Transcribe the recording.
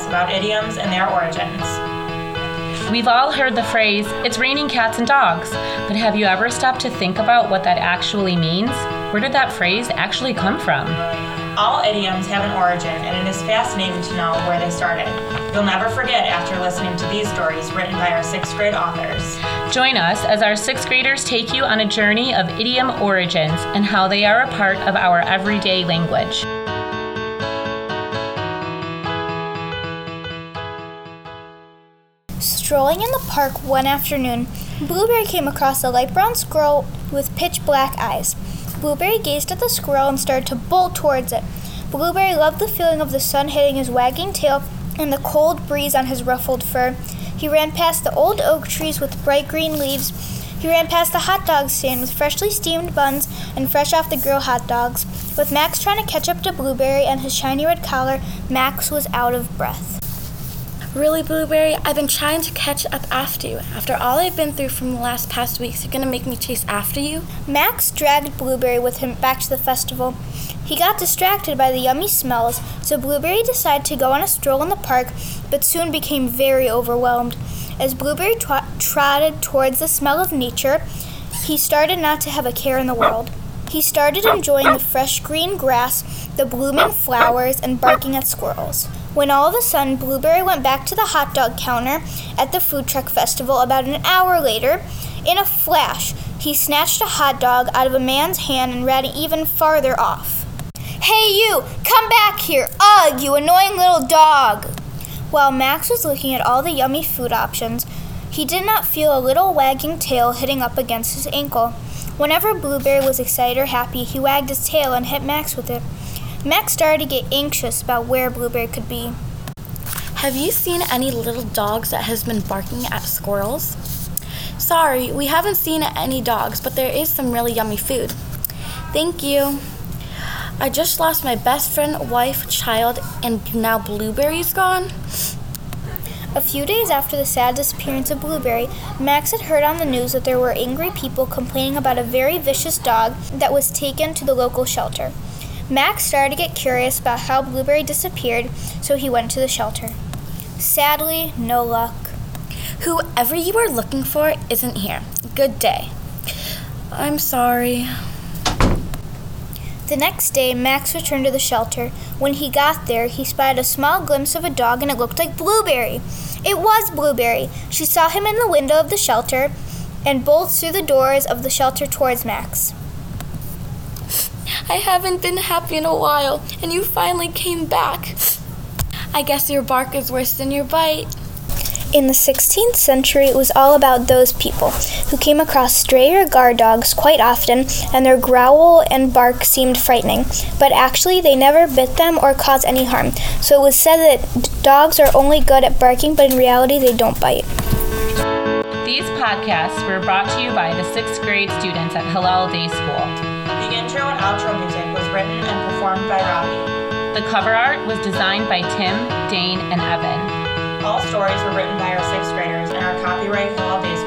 podcast about idioms and their origins. We've all heard the phrase, it's raining cats and dogs, but have you ever stopped to think about what that actually means? Where did that phrase actually come from? All idioms have an origin, and it is fascinating to know where they started. You'll never forget after listening to these stories written by our sixth grade authors. Join us as our sixth graders take you on a journey of idiom origins and how they are a part of our everyday language. Strolling in the park one afternoon, Blueberry came across a light brown squirrel with pitch black eyes. Blueberry gazed at the squirrel and started to bolt towards it. Blueberry loved the feeling of the sun hitting his wagging tail and the cold breeze on his ruffled fur. He ran past the old oak trees with bright green leaves. He ran past the hot dog stand with freshly steamed buns and fresh off the grill hot dogs. With Max trying to catch up to Blueberry and his shiny red collar, Max was out of breath. Really, Blueberry? I've been trying to catch up after you. After all I've been through from the last past weeks, you're gonna make me chase after you? Max dragged Blueberry with him back to the festival. He got distracted by the yummy smells, so Blueberry decided to go on a stroll in the park, but soon became very overwhelmed. As Blueberry trotted towards the smell of nature, he started not to have a care in the world. He started enjoying the fresh green grass, the blooming flowers, and barking at squirrels. When all of a sudden Blueberry went back to the hot dog counter at the food truck festival about an hour later, in a flash, he snatched a hot dog out of a man's hand and ran even farther off. Hey, you! Come back here! Ugh, you annoying little dog! While Max was looking at all the yummy food options, he did not feel a little wagging tail hitting up against his ankle. Whenever Blueberry was excited or happy, he wagged his tail and hit Max with it. Max started to get anxious about where Blueberry could be. Have you seen any little dogs that has been barking at squirrels? Sorry, we haven't seen any dogs, but there is some really yummy food. Thank you. I just lost my best friend, wife, child, and now Blueberry's gone. A few days after the sad disappearance of Blueberry, Max had heard on the news that there were angry people complaining about a very vicious dog that was taken to the local shelter. Max started to get curious about how Blueberry disappeared, so he went to the shelter. Sadly, no luck. Whoever you are looking for isn't here. Good day. I'm sorry. The next day, Max returned to the shelter. When he got there, he spied a small glimpse of a dog and it looked like Blueberry. It was Blueberry. She saw him in the window of the shelter and bolted through the doors of the shelter towards Max. I haven't been happy in a while, and you finally came back. I guess your bark is worse than your bite. In the 16th century, it was all about those people who came across stray or guard dogs quite often, and their growl and bark seemed frightening. But actually, they never bit them or caused any harm. So it was said that dogs are only good at barking, but in reality, they don't bite. These podcasts were brought to you by the sixth grade students at Hillel Day School. The intro and outro music was written and performed by Robbie. The cover art was designed by Tim, Dane, and Evan. All stories were written by our sixth graders and are copyright Hillel Day School